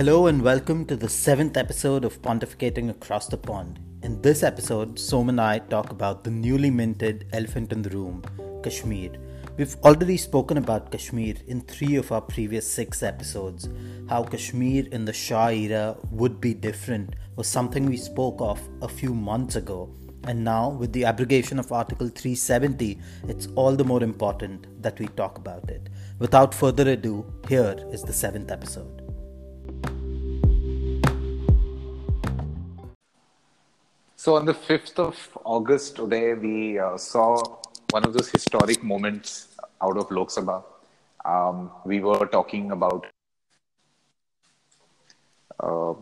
Hello and welcome to the seventh episode of Pontificating Across the Pond. In this episode, Som and I talk about the newly minted elephant in the room, Kashmir. We've already spoken about Kashmir in three of our previous six episodes. How Kashmir in the Shah era would be different was something we spoke of a few months ago. And now, with the abrogation of Article 370, it's all the more important that we talk about it. Without further ado, here is the seventh episode. So on the 5th of August today, we uh, saw one of those historic moments out of Lok Sabha. Um, we were talking about uh,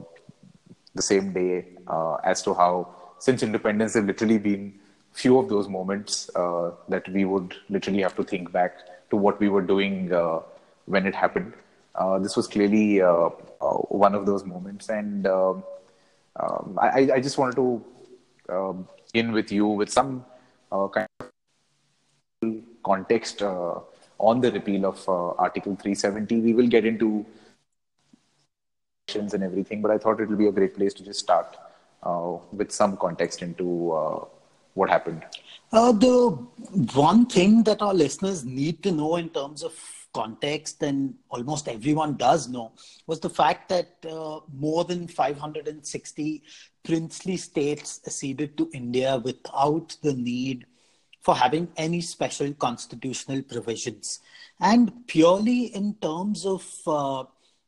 the same day uh, as to how, since independence, there have literally been few of those moments uh, that we would literally have to think back to what we were doing uh, when it happened. Uh, this was clearly one of those moments, and um, um I, I, just wanted to um, in with you with some uh, kind of context uh, on the repeal of uh, Article 370. We will get into questions and everything, but I thought it will be a great place to just start uh, with some context into uh, what happened. Uh, the one thing that our listeners need to know in terms of context, and almost everyone does know, was the fact that uh, more than 560 princely states acceded to India without the need for having any special constitutional provisions. And purely in terms of uh,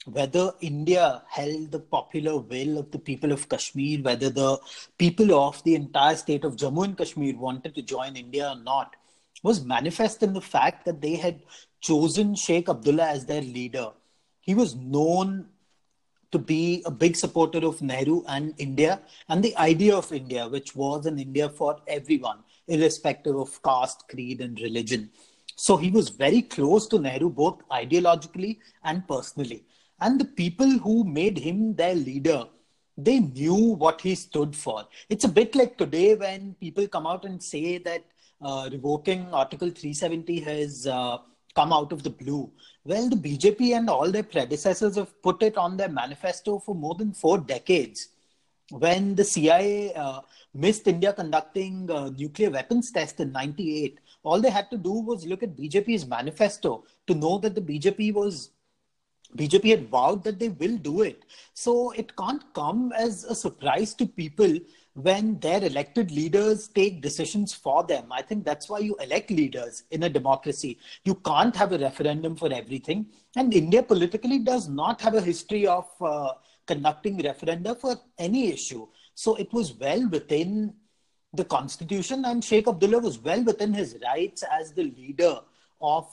whether India held the popular will of the people of Kashmir, whether the people of the entire state of Jammu and Kashmir wanted to join India or not, was manifest in the fact that they had chosen Sheikh Abdullah as their leader. He was known to be a big supporter of Nehru and India and the idea of India, which was an India for everyone, irrespective of caste, creed, and religion. So he was very close to Nehru, both ideologically and personally. And the people who made him their leader, they knew what he stood for. It's a bit like today when people come out and say that uh, revoking Article 370 has uh, come out of the blue. Well, the BJP and all their predecessors have put it on their manifesto for more than four decades. When the CIA uh, missed India conducting uh, nuclear weapons test in 98, all they had to do was look at BJP's manifesto to know that the BJP was BJP had vowed that they will do it. So it can't come as a surprise to people when their elected leaders take decisions for them. I think that's why you elect leaders in a democracy. You can't have a referendum for everything. And India politically does not have a history of uh, conducting referenda for any issue. So it was well within the constitution, and Sheikh Abdullah was well within his rights as the leader of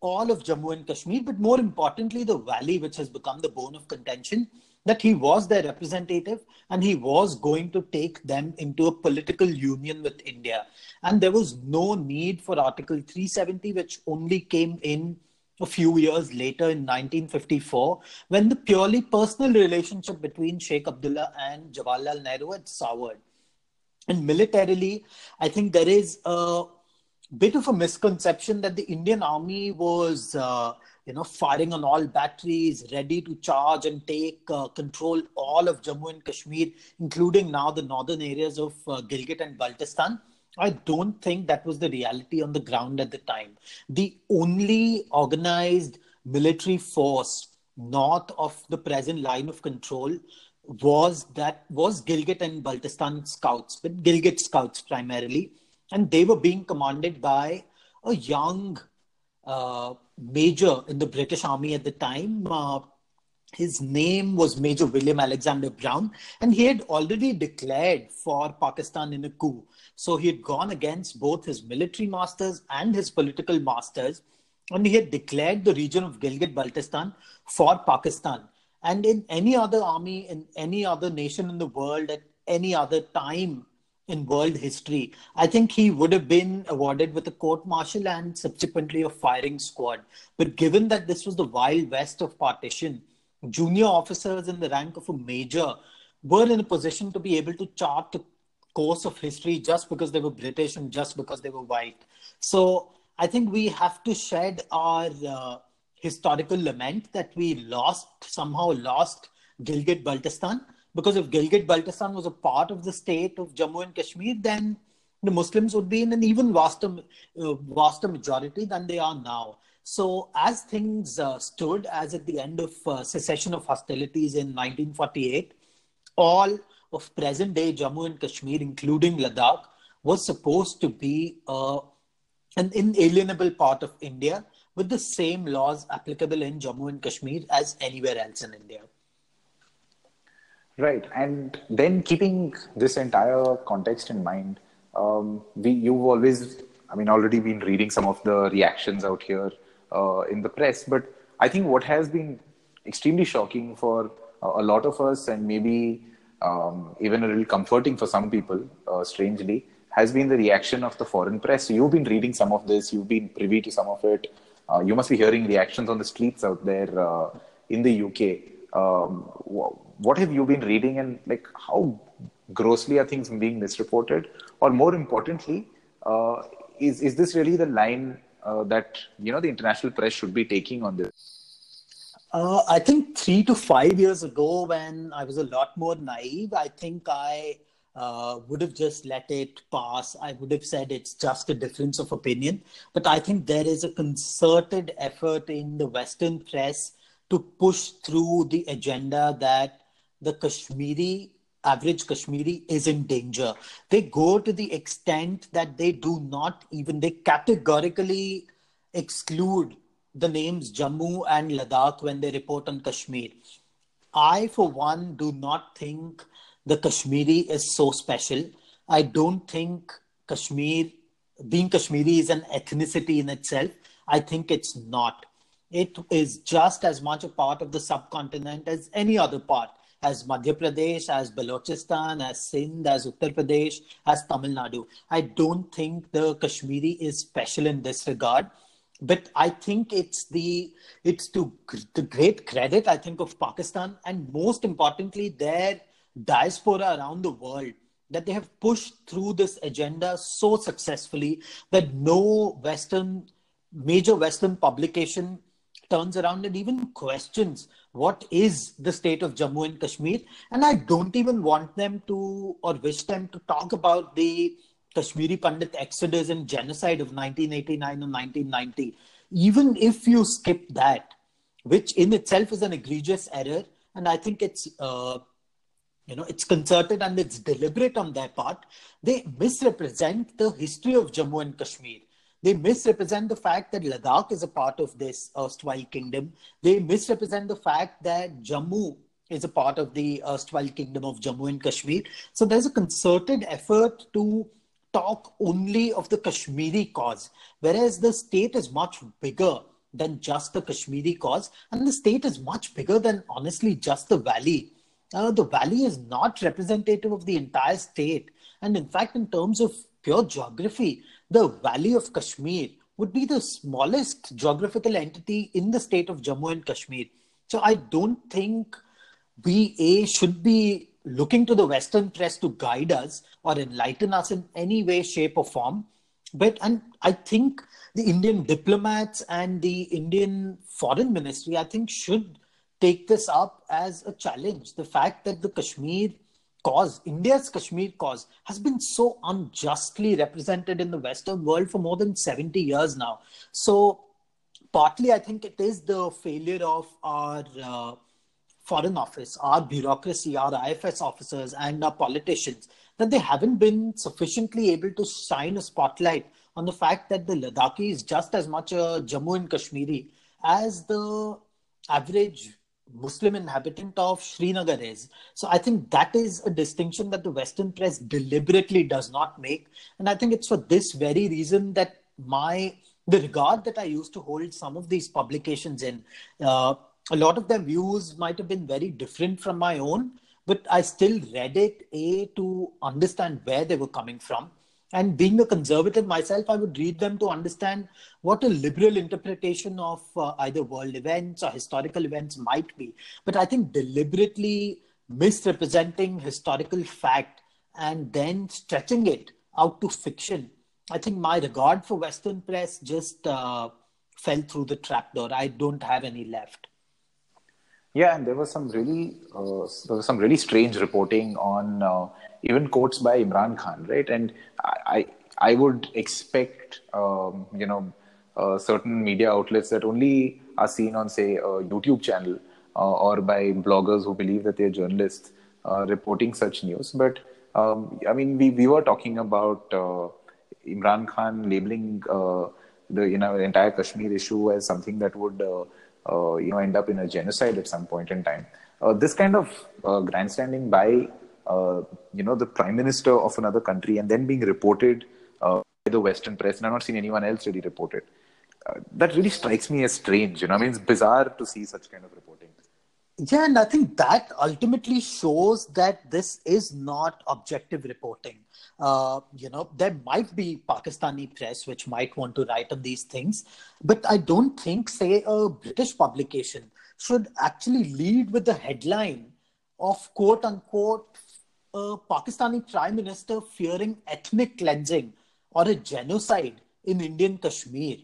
all of Jammu and Kashmir, but more importantly, the valley, which has become the bone of contention that he was their representative and he was going to take them into a political union with India. And there was no need for Article 370, which only came in a few years later in 1954, when the purely personal relationship between Sheikh Abdullah and Jawaharlal Nehru had soured. And militarily, I think there is a bit of a misconception that the Indian army was. Uh, you know, firing on all batteries, ready to charge and take uh, control all of Jammu and Kashmir, including now the northern areas of uh, Gilgit and Baltistan. I don't think that was the reality on the ground at the time. The only organized military force north of the present line of control was that was Gilgit and Baltistan scouts, but Gilgit scouts primarily, and they were being commanded by a young major in the British Army at the time. Uh, his name was Major William Alexander Brown, and he had already declared for Pakistan in a coup. So he had gone against both his military masters and his political masters, and he had declared the region of Gilgit Baltistan for Pakistan. And in any other army, in any other nation in the world, at any other time, in world history. I think he would have been awarded with a court martial and subsequently a firing squad. But given that this was the wild west of partition, junior officers in the rank of a major were in a position to be able to chart the course of history just because they were British and just because they were white. So I think we have to shed our uh, historical lament that we lost, somehow lost Gilgit Baltistan. Because if Gilgit Baltistan was a part of the state of Jammu and Kashmir, then the Muslims would be in an even vaster, uh, vaster majority than they are now. So, as things uh, stood, as at the end of uh, cessation of hostilities in 1948, all of present day Jammu and Kashmir, including Ladakh, was supposed to be uh, an inalienable part of India with the same laws applicable in Jammu and Kashmir as anywhere else in India. Right, and then keeping this entire context in mind, um, we you've always, I mean, already been reading some of the reactions out here uh, in the press, but I think what has been extremely shocking for a lot of us, and maybe um, even a little comforting for some people, uh, strangely, has been the reaction of the foreign press. So you've been reading some of this, you've been privy to some of it. Uh, you must be hearing reactions on the streets out there uh, in the UK. Um, what have you been reading, and like how grossly are things being misreported? Or more importantly, uh, is is this really the line uh, that you know the international press should be taking on this? Uh, I think three to five years ago, when I was a lot more naive, I think I uh, would have just let it pass. I would have said it's just a difference of opinion. But I think there is a concerted effort in the Western press to push through the agenda that the Kashmiri, average Kashmiri, is in danger. They go to the extent that they do not even, they categorically exclude the names Jammu and Ladakh when they report on Kashmir. I, for one, do not think the Kashmiri is so special. I don't think Kashmir, being Kashmiri, is an ethnicity in itself. I think it's not. It is just as much a part of the subcontinent as any other part, as Madhya Pradesh, as Balochistan, as Sindh, as Uttar Pradesh, as Tamil Nadu. I don't think the Kashmiri is special in this regard but I think it's the it's to the great credit I think of Pakistan and most importantly their diaspora around the world that they have pushed through this agenda so successfully that no Western major Western publication turns around and even questions what is the state of Jammu and Kashmir. And I don't even want them to or wish them to talk about the Kashmiri Pandit exodus and genocide of 1989 and 1990. Even if you skip that, which in itself is an egregious error, and I think it's uh, you know it's concerted and it's deliberate on their part they misrepresent the history of jammu and kashmir they misrepresent the fact that ladakh is a part of this erstwhile kingdom. They misrepresent the fact that jammu is a part of the erstwhile kingdom of jammu and kashmir. So there's a concerted effort to talk only of the kashmiri cause whereas the state is much bigger than just the kashmiri cause and the state is much bigger than honestly just the valley. Uh, the valley is not representative of the entire state. And in fact, in terms of pure geography, the valley of Kashmir would be the smallest geographical entity in the state of Jammu and Kashmir. So I don't think we a should be looking to the Western press to guide us or enlighten us in any way, shape, or form. But and I think the Indian diplomats and the Indian foreign ministry, I think, should take this up as a challenge. The fact that the Kashmir cause, India's Kashmir cause, has been so unjustly represented in the Western world for more than 70 years now. So, partly, I think it is the failure of our uh, foreign office, our bureaucracy, our IFS officers, and our politicians that they haven't been sufficiently able to shine a spotlight on the fact that the Ladakhi is just as much a Jammu and Kashmiri as the average Muslim inhabitant of Srinagar is. So I think that is a distinction that the Western press deliberately does not make. And I think it's for this very reason that my the regard that I used to hold some of these publications in, uh, a lot of their views might have been very different from my own, but I still read it a to understand where they were coming from and being a conservative myself, I would read them to understand what a liberal interpretation of uh, either world events or historical events might be. But I think deliberately misrepresenting historical fact and then stretching it out to fiction, I think my regard for Western press just uh, fell through the trapdoor. I don't have any left. Yeah, and there was some really uh, there was some really strange reporting on uh, even quotes by Imran Khan, right? And I I would expect um, you know uh, certain media outlets that only are seen on say a YouTube channel uh, or by bloggers who believe that they're journalists uh, reporting such news. But um, I mean, we we were talking about uh, Imran Khan labeling the you know entire Kashmir issue as something that would uh, you know end up in a genocide at some point in time. Uh, this kind of uh, grandstanding by Uh, you know the prime minister of another country and then being reported uh, by the Western press, and I've not seen anyone else really report it. Uh, that really strikes me as strange. You know, I mean, it's bizarre to see such kind of reporting. Yeah, and I think that ultimately shows that this is not objective reporting. Uh, you know, there might be Pakistani press which might want to write on these things, but I don't think, say, a British publication should actually lead with the headline of quote unquote a Pakistani prime minister fearing ethnic cleansing or a genocide in Indian Kashmir.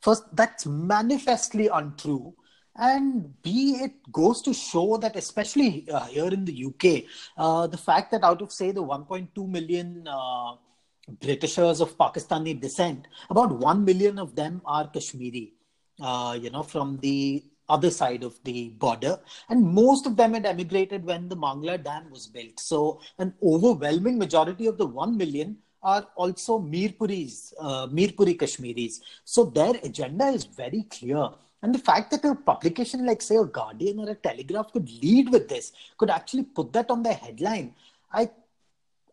First, that's manifestly untrue and b it goes to show that especially uh, here in the uk uh, the fact that out of say the 1.2 million uh, britishers of pakistani descent about 1 million of them are kashmiri uh, you know from the other side of the border. And most of them had emigrated when the mangla dam was built. So an overwhelming majority of the 1 million are also mirpuris uh, mirpuri kashmiris. So their agenda is very clear. And the fact that a publication like, say, a Guardian or a Telegraph could lead with this, could actually put that on their headline, I,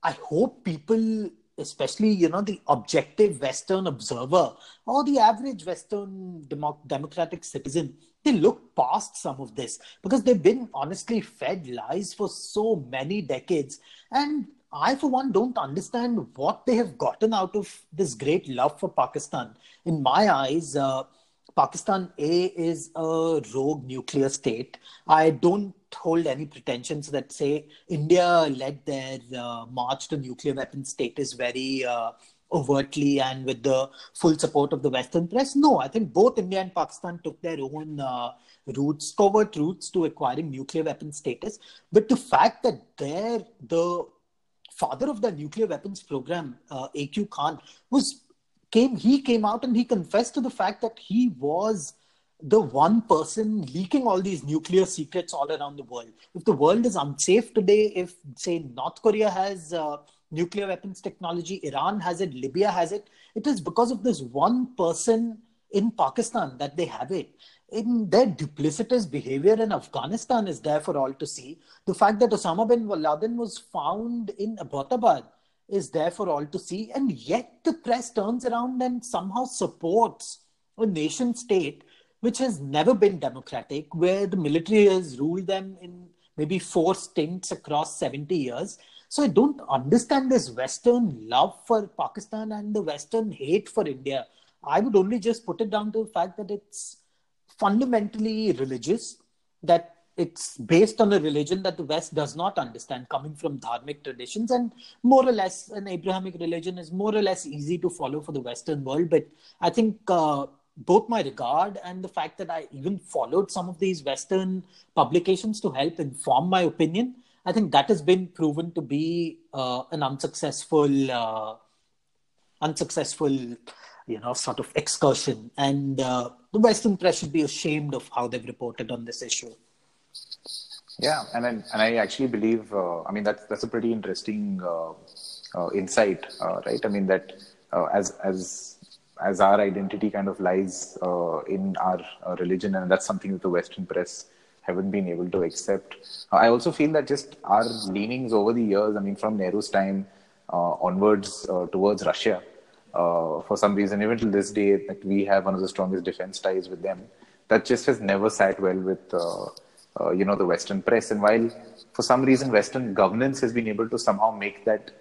I hope people, especially you know the objective Western observer or the average Western demo- democratic citizen, they look past some of this because they've been honestly fed lies for so many decades, and I, for one, don't understand what they have gotten out of this great love for Pakistan. In my eyes. Uh, Pakistan A is a rogue nuclear state. I don't hold any pretensions that say India led their uh, march to nuclear weapon status very uh, overtly and with the full support of the Western press. No, I think both India and Pakistan took their own uh, routes, covert routes to acquiring nuclear weapon status. But the fact that there, the father of the nuclear weapons program, uh, AQ Khan, was came he came out and he confessed to the fact that he was the one person leaking all these nuclear secrets all around the world. If the world is unsafe today, if say North Korea has uh, nuclear weapons technology, Iran has it, Libya has it, it is because of this one person in Pakistan that they have it. In their duplicitous behavior in Afghanistan is there for all to see. The fact that Osama bin Laden was found in Abbottabad is there for all to see. And yet the press turns around and somehow supports a nation state which has never been democratic, where the military has ruled them in maybe four stints across 70 years. So I don't understand this Western love for Pakistan and the Western hate for India. I would only just put it down to the fact that it's fundamentally religious, that it's based on a religion that the West does not understand, coming from dharmic traditions, and more or less an Abrahamic religion is more or less easy to follow for the Western world. But I think uh, both my regard and the fact that I even followed some of these Western publications to help inform my opinion, I think that has been proven to be uh, an unsuccessful, uh, unsuccessful, you know, sort of excursion. And uh, the Western press should be ashamed of how they've reported on this issue. Yeah, and I, and I actually believe, uh, I mean, that's that's a pretty interesting uh, uh, insight, uh, right? I mean that uh, as as as our identity kind of lies uh, in our religion, and that's something that the Western press haven't been able to accept. I also feel that just our leanings over the years, I mean, from Nehru's time onwards towards Russia, for some reason, even till this day, that we have one of the strongest defense ties with them. That just has never sat well with uh, you know the Western press. And while for some reason Western governance has been able to somehow make that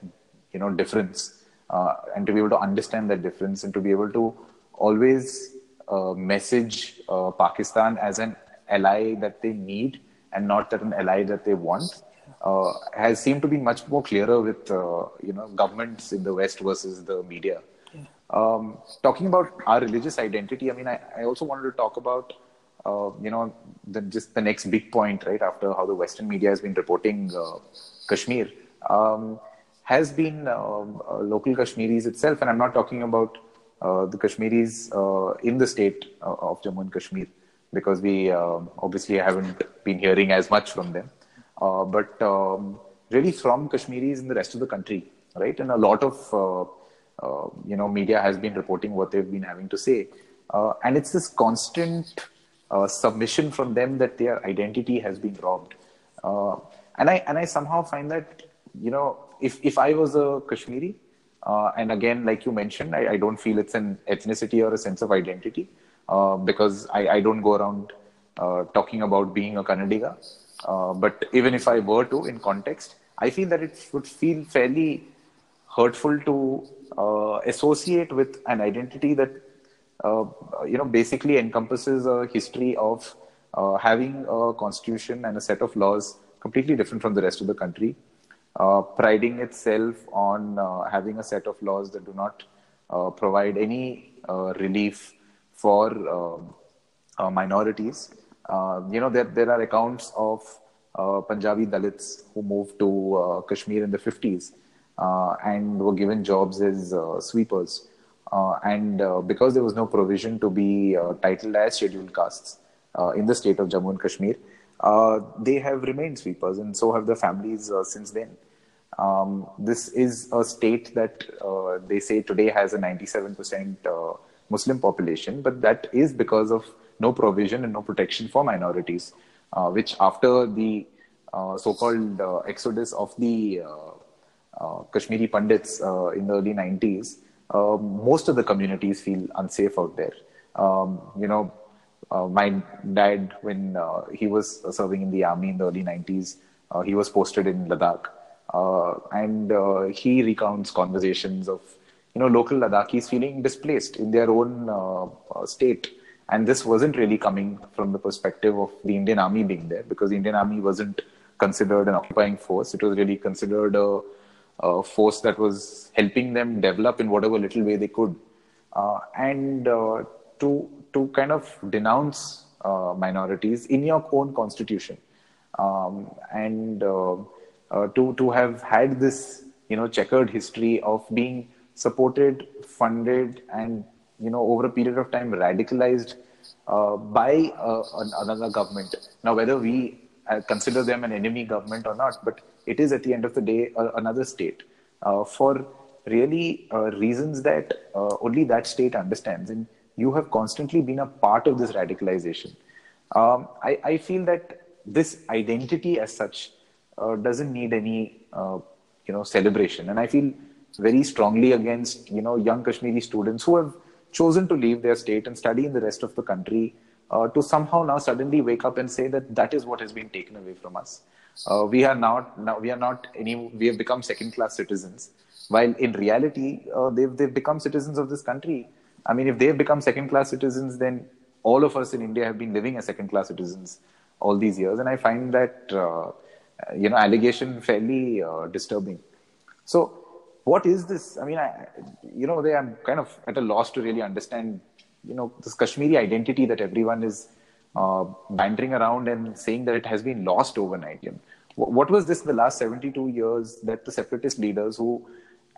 you know difference uh, and to be able to understand that difference and to be able to always uh, message uh, Pakistan as an ally that they need and not that an ally that they want. Uh, has seemed to be much more clearer with uh, you know governments in the West versus the media. Um, talking about our religious identity, I mean, I, I also wanted to talk about uh, you know, the, just the next big point, right after how the Western media has been reporting uh, Kashmir, um, has been um, uh, local Kashmiris itself, and I'm not talking about uh, the Kashmiris uh, in the state of Jammu and Kashmir, because we um, obviously haven't been hearing as much from them, but um, really from Kashmiris in the rest of the country, right? And a lot of you know media has been reporting what they've been having to say, and it's this constant uh, submission from them that their identity has been robbed. Uh, and I and I somehow find that you know if if I was a Kashmiri, uh, and again like you mentioned, I, I, don't feel it's an ethnicity or a sense of identity uh, because I, I don't go around uh, talking about being a Kannadiga. Uh, but even if I were to, in context, I feel that it would feel fairly hurtful to associate with an identity that you know, basically encompasses a history of uh, having a constitution and a set of laws completely different from the rest of the country, uh, priding itself on having a set of laws that do not provide any relief for minorities. you know, there, there are accounts of uh, Punjabi Dalits who moved to uh, Kashmir in the 50s uh, and were given jobs as sweepers. Uh, and uh, because there was no provision to be uh, titled as scheduled castes in the state of Jammu and Kashmir, they have remained sweepers, and so have the families since then. Um, this is a state that uh, they say today has a 97% uh, Muslim population, but that is because of no provision and no protection for minorities, uh, which after the so-called exodus of the Kashmiri Pandits in the early 90s, uh, most of the communities feel unsafe out there. Um, you know, uh, my dad, when uh, he was serving in the army in the early 90s, uh, he was posted in Ladakh. Uh, and he recounts conversations of, you know, local Ladakhis feeling displaced in their own state. And this wasn't really coming from the perspective of the Indian army being there because the Indian army wasn't considered an occupying force. It was really considered a uh, force that was helping them develop in whatever little way they could, uh, and uh, to to kind of denounce uh, minorities in your own constitution, um, and uh, uh, to to have had this you know checkered history of being supported, funded, and you know over a period of time radicalized by another government. Now, whether we consider them an enemy government or not, but it is at the end of the day uh, another state uh, for really uh, reasons that uh, only that state understands. And you have constantly been a part of this radicalization. Um, I, I, feel that this identity as such uh, doesn't need any you know celebration. And I feel very strongly against you know young Kashmiri students who have chosen to leave their state and study in the rest of the country uh, to somehow now suddenly wake up and say that that is what has been taken away from us. Uh, we are not now we are not any we have become second class citizens. While in reality uh, they've they've become citizens of this country. I mean if they've become second class citizens then all of us in india have been living as second class citizens all these years. And i find that uh, you know allegation fairly uh, disturbing. So what is this? I mean i you know they i'm kind of at a loss to really understand you know this kashmiri identity that everyone is uh, bantering around and saying that it has been lost overnight. You know, what was this in the last 72 years that the separatist leaders who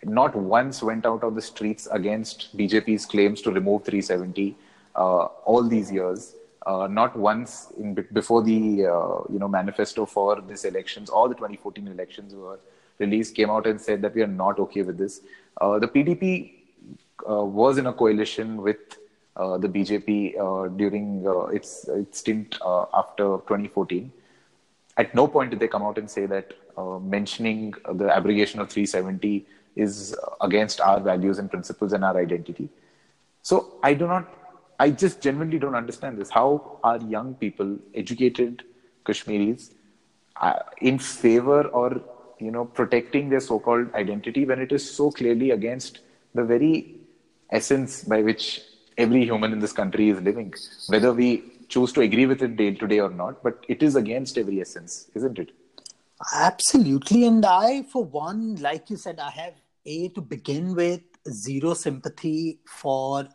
not once went out on the streets against BJP's claims to remove 370 uh, all these years, uh, not once in, before the uh, you know manifesto for this elections, all the 2014 elections were released, came out and said that we are not okay with this. Uh, the PDP uh, was in a coalition with the BJP uh, during uh, its, its stint after 2014. At no point did they come out and say that mentioning the abrogation of 370 is against our values and principles and our identity. So I do not, I just genuinely don't understand this. How are young people, educated Kashmiris, uh, in favor or you know protecting their so-called identity when it is so clearly against the very essence by which every human in this country is living, whether we choose to agree with it day to day or not. But it is against every essence, isn't it? Absolutely. And I, for one, like you said, I have A, to begin with, zero sympathy for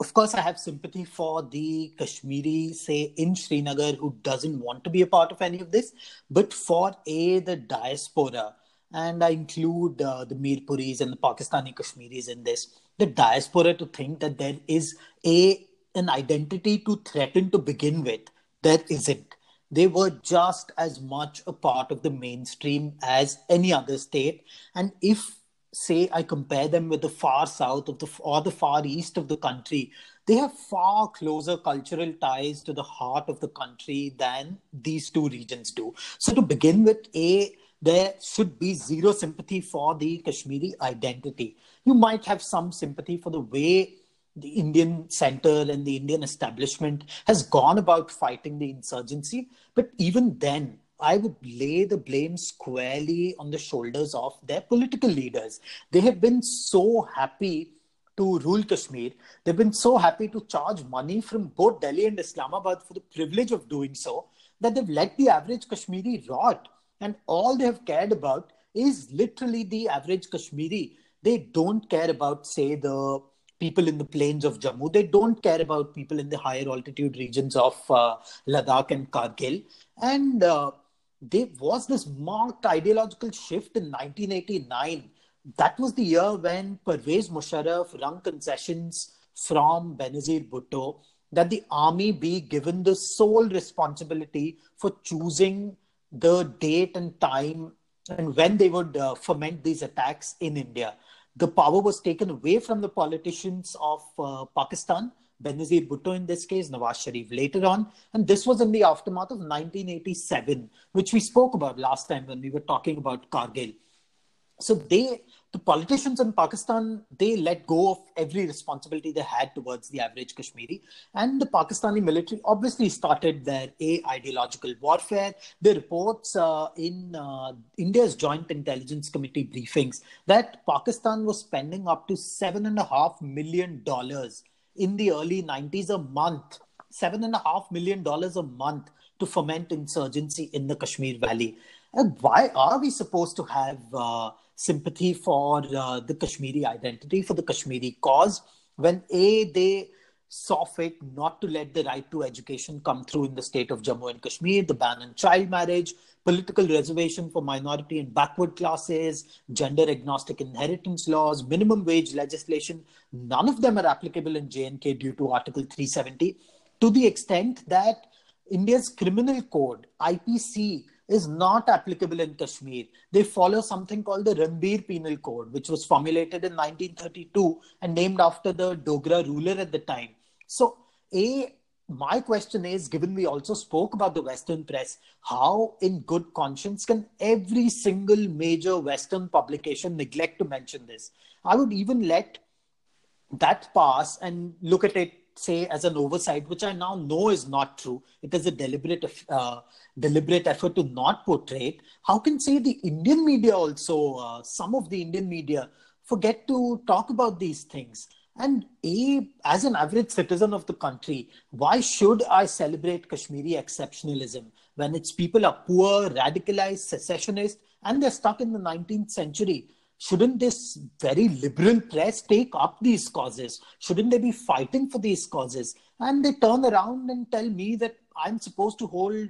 of course, I have sympathy for the Kashmiri, say in Srinagar, who doesn't want to be a part of any of this, but for a the diaspora, and I include uh, the Mirpuris and the Pakistani Kashmiris in this, the diaspora to think that there is a an identity to threaten to begin with, there isn't. They were just as much a part of the mainstream as any other state, and if say I compare them with the far south of the or the far east of the country, they have far closer cultural ties to the heart of the country than these two regions do. So to begin with, a there should be zero sympathy for the Kashmiri identity. You might have some sympathy for the way the Indian center and the Indian establishment has gone about fighting the insurgency, but even then, I would lay the blame squarely on the shoulders of their political leaders. They have been so happy to rule Kashmir. They've been so happy to charge money from both Delhi and Islamabad for the privilege of doing so that they've let the average Kashmiri rot. And all they have cared about is literally the average Kashmiri. They don't care about, say, the people in the plains of Jammu. They don't care about people in the higher altitude regions of uh, Ladakh and Kargil. And uh, there was this marked ideological shift in 1989. That was the year when Pervez Musharraf wrung concessions from Benazir Bhutto that the army be given the sole responsibility for choosing the date and time and when they would uh, foment these attacks in India. The power was taken away from the politicians of uh, Pakistan Benazir Bhutto in this case, Nawaz Sharif later on. And this was in the aftermath of 1987, which we spoke about last time when we were talking about Kargil. So they, the politicians in Pakistan, they let go of every responsibility they had towards the average Kashmiri. And the Pakistani military obviously started their a ideological warfare. The reports uh, in uh, India's Joint Intelligence Committee briefings that Pakistan was spending up to seven and a half million dollars in the early 90s a month, seven and a half million dollars a month to foment insurgency in the Kashmir Valley. And why are we supposed to have uh, sympathy for uh, the Kashmiri identity, for the Kashmiri cause, when A, they saw fit not to let the right to education come through in the state of Jammu and Kashmir, the ban on child marriage, political reservation for minority and backward classes, gender agnostic inheritance laws, minimum wage legislation. None of them are applicable in JNK due to Article 370 to the extent that India's criminal code, IPC, is not applicable in Kashmir. They follow something called the Ranbir Penal Code, which was formulated in 1932 and named after the Dogra ruler at the time. So, A, my question is given we also spoke about the western press how in good conscience can every single major western publication neglect to mention this i would even let that pass and look at it say as an oversight which i now know is not true. It is a deliberate uh, deliberate effort to not portray it. How can say the indian media also uh, some of the indian media forget to talk about these things? And a, as an average citizen of the country, why should I celebrate Kashmiri exceptionalism when its people are poor, radicalized, secessionist, and they're stuck in the 19th century? Shouldn't this very liberal press take up these causes? Shouldn't they be fighting for these causes? And they turn around and tell me that I'm supposed to hold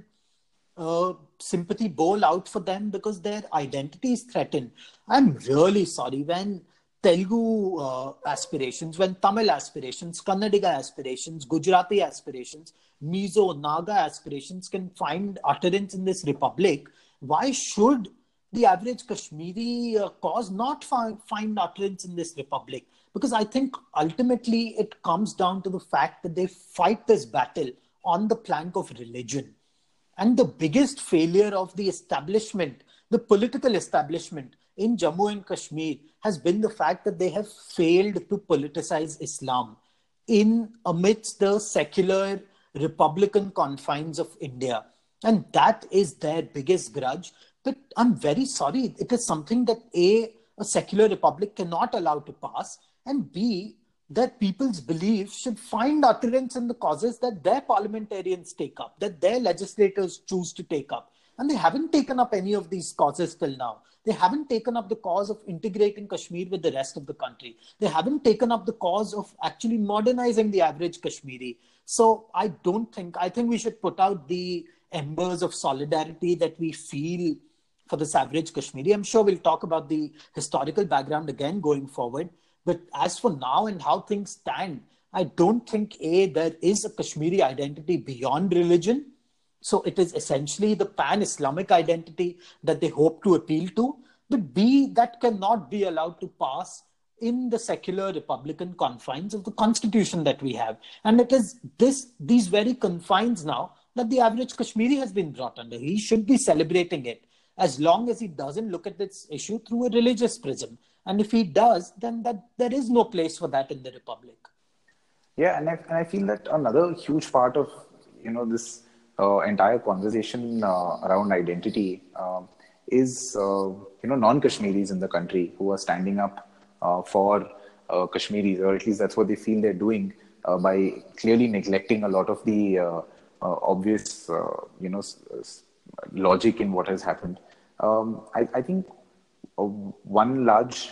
a sympathy bowl out for them because their identity is threatened. I'm really sorry when Telugu uh, aspirations, when Tamil aspirations, Kannadiga aspirations, Gujarati aspirations, Mizo, Naga aspirations can find utterance in this republic, why should the average Kashmiri uh, cause not find, find utterance in this republic? Because I think ultimately it comes down to the fact that they fight this battle on the plank of religion. And the biggest failure of the establishment, the political establishment in Jammu and Kashmir, has been the fact that they have failed to politicize Islam in amidst the secular republican confines of India. And that is their biggest grudge. But I'm very sorry. It is something that A, a secular republic cannot allow to pass, and B, that people's beliefs should find utterance in the causes that their parliamentarians take up, that their legislators choose to take up. And they haven't taken up any of these causes till now. They haven't taken up the cause of integrating Kashmir with the rest of the country. They haven't taken up the cause of actually modernizing the average Kashmiri. So I don't think, I think we should put out the embers of solidarity that we feel for this average Kashmiri. I'm sure we'll talk about the historical background again going forward. But as for now and how things stand, I don't think A, there is a Kashmiri identity beyond religion. So it is essentially the pan Islamic identity that they hope to appeal to. But B, that cannot be allowed to pass in the secular republican confines of the constitution that we have. And it is this these very confines now that the average Kashmiri has been brought under. He should be celebrating it as long as he doesn't look at this issue through a religious prism. And if he does, then that there is no place for that in the republic. Yeah, and I, and I feel that another huge part of you know this uh, entire conversation uh, around identity uh, is uh, you know non-Kashmiris in the country who are standing up uh, for uh, Kashmiris, or at least that's what they feel they're doing by clearly neglecting a lot of the obvious you know logic in what has happened. Um, I, I, think one large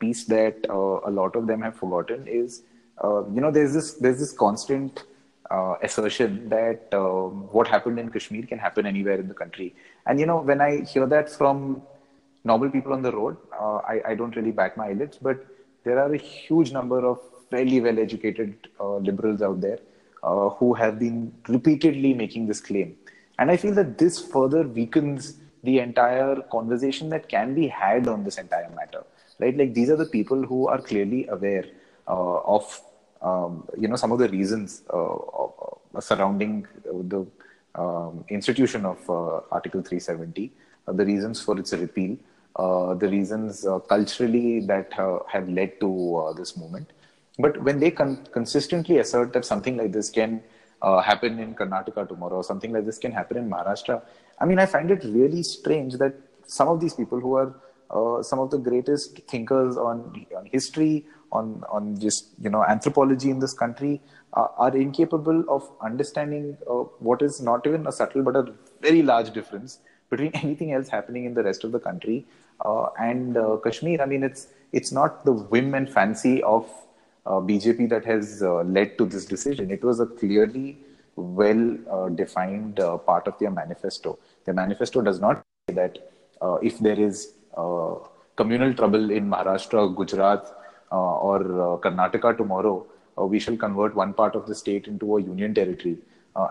piece that a lot of them have forgotten is uh, you know, there's this there's this constant uh, assertion that uh, what happened in Kashmir can happen anywhere in the country. And you know, when I hear that from normal people on the road, uh, I, I don't really back my eyelids. But there are a huge number of fairly well-educated uh, liberals out there uh, who have been repeatedly making this claim. And I feel that this further weakens the entire conversation that can be had on this entire matter. Right? Like these are the people who are clearly aware of um, you know some of the reasons uh, uh, surrounding the um, institution of uh, Article 370, the reasons for its repeal, the reasons culturally that have led to this movement. But when they con- consistently assert that something like this can uh, happen in Karnataka tomorrow, or something like this can happen in Maharashtra. I mean, I find it really strange that some of these people who are uh, some of the greatest thinkers on, on history, on on just you know anthropology in this country uh, are incapable of understanding uh, what is not even a subtle but a very large difference between anything else happening in the rest of the country uh, and uh, Kashmir. I mean, it's it's not the whim and fancy of BJP that has uh, led to this decision. It was a clearly well defined part of their manifesto. Their manifesto does not say that if there is communal trouble in Maharashtra, Gujarat, uh, or uh, Karnataka tomorrow, uh, we shall convert one part of the state into a union territory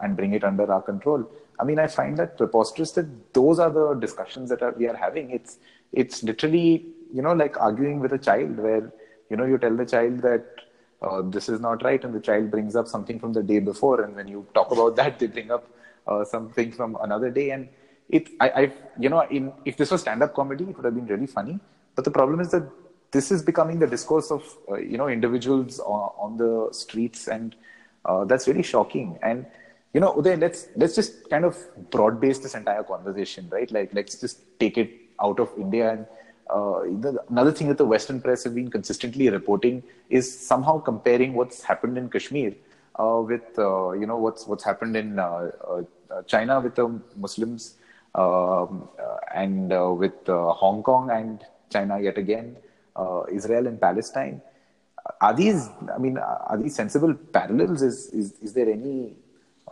and bring it under our control. I mean, I find that preposterous that those are the discussions that are, we are having. It's it's literally you know like arguing with a child where you know you tell the child that uh, this is not right and the child brings up something from the day before and when you talk about that they bring up uh, something from another day and it I, I you know in if this was stand-up comedy it would have been really funny but the problem is that this is becoming the discourse of uh, you know individuals on, on the streets, and uh, that's really shocking. And you know, Uday, let's let's just kind of broad base this entire conversation, right? Like, let's just take it out of India and. Uh, the, another thing that the Western press have been consistently reporting is somehow comparing what's happened in Kashmir uh, with uh, you know what's what's happened in uh, China with the Muslims um, and with Hong Kong and China yet again uh, Israel and Palestine. Are these, I mean, are these sensible parallels? Is, is, is there any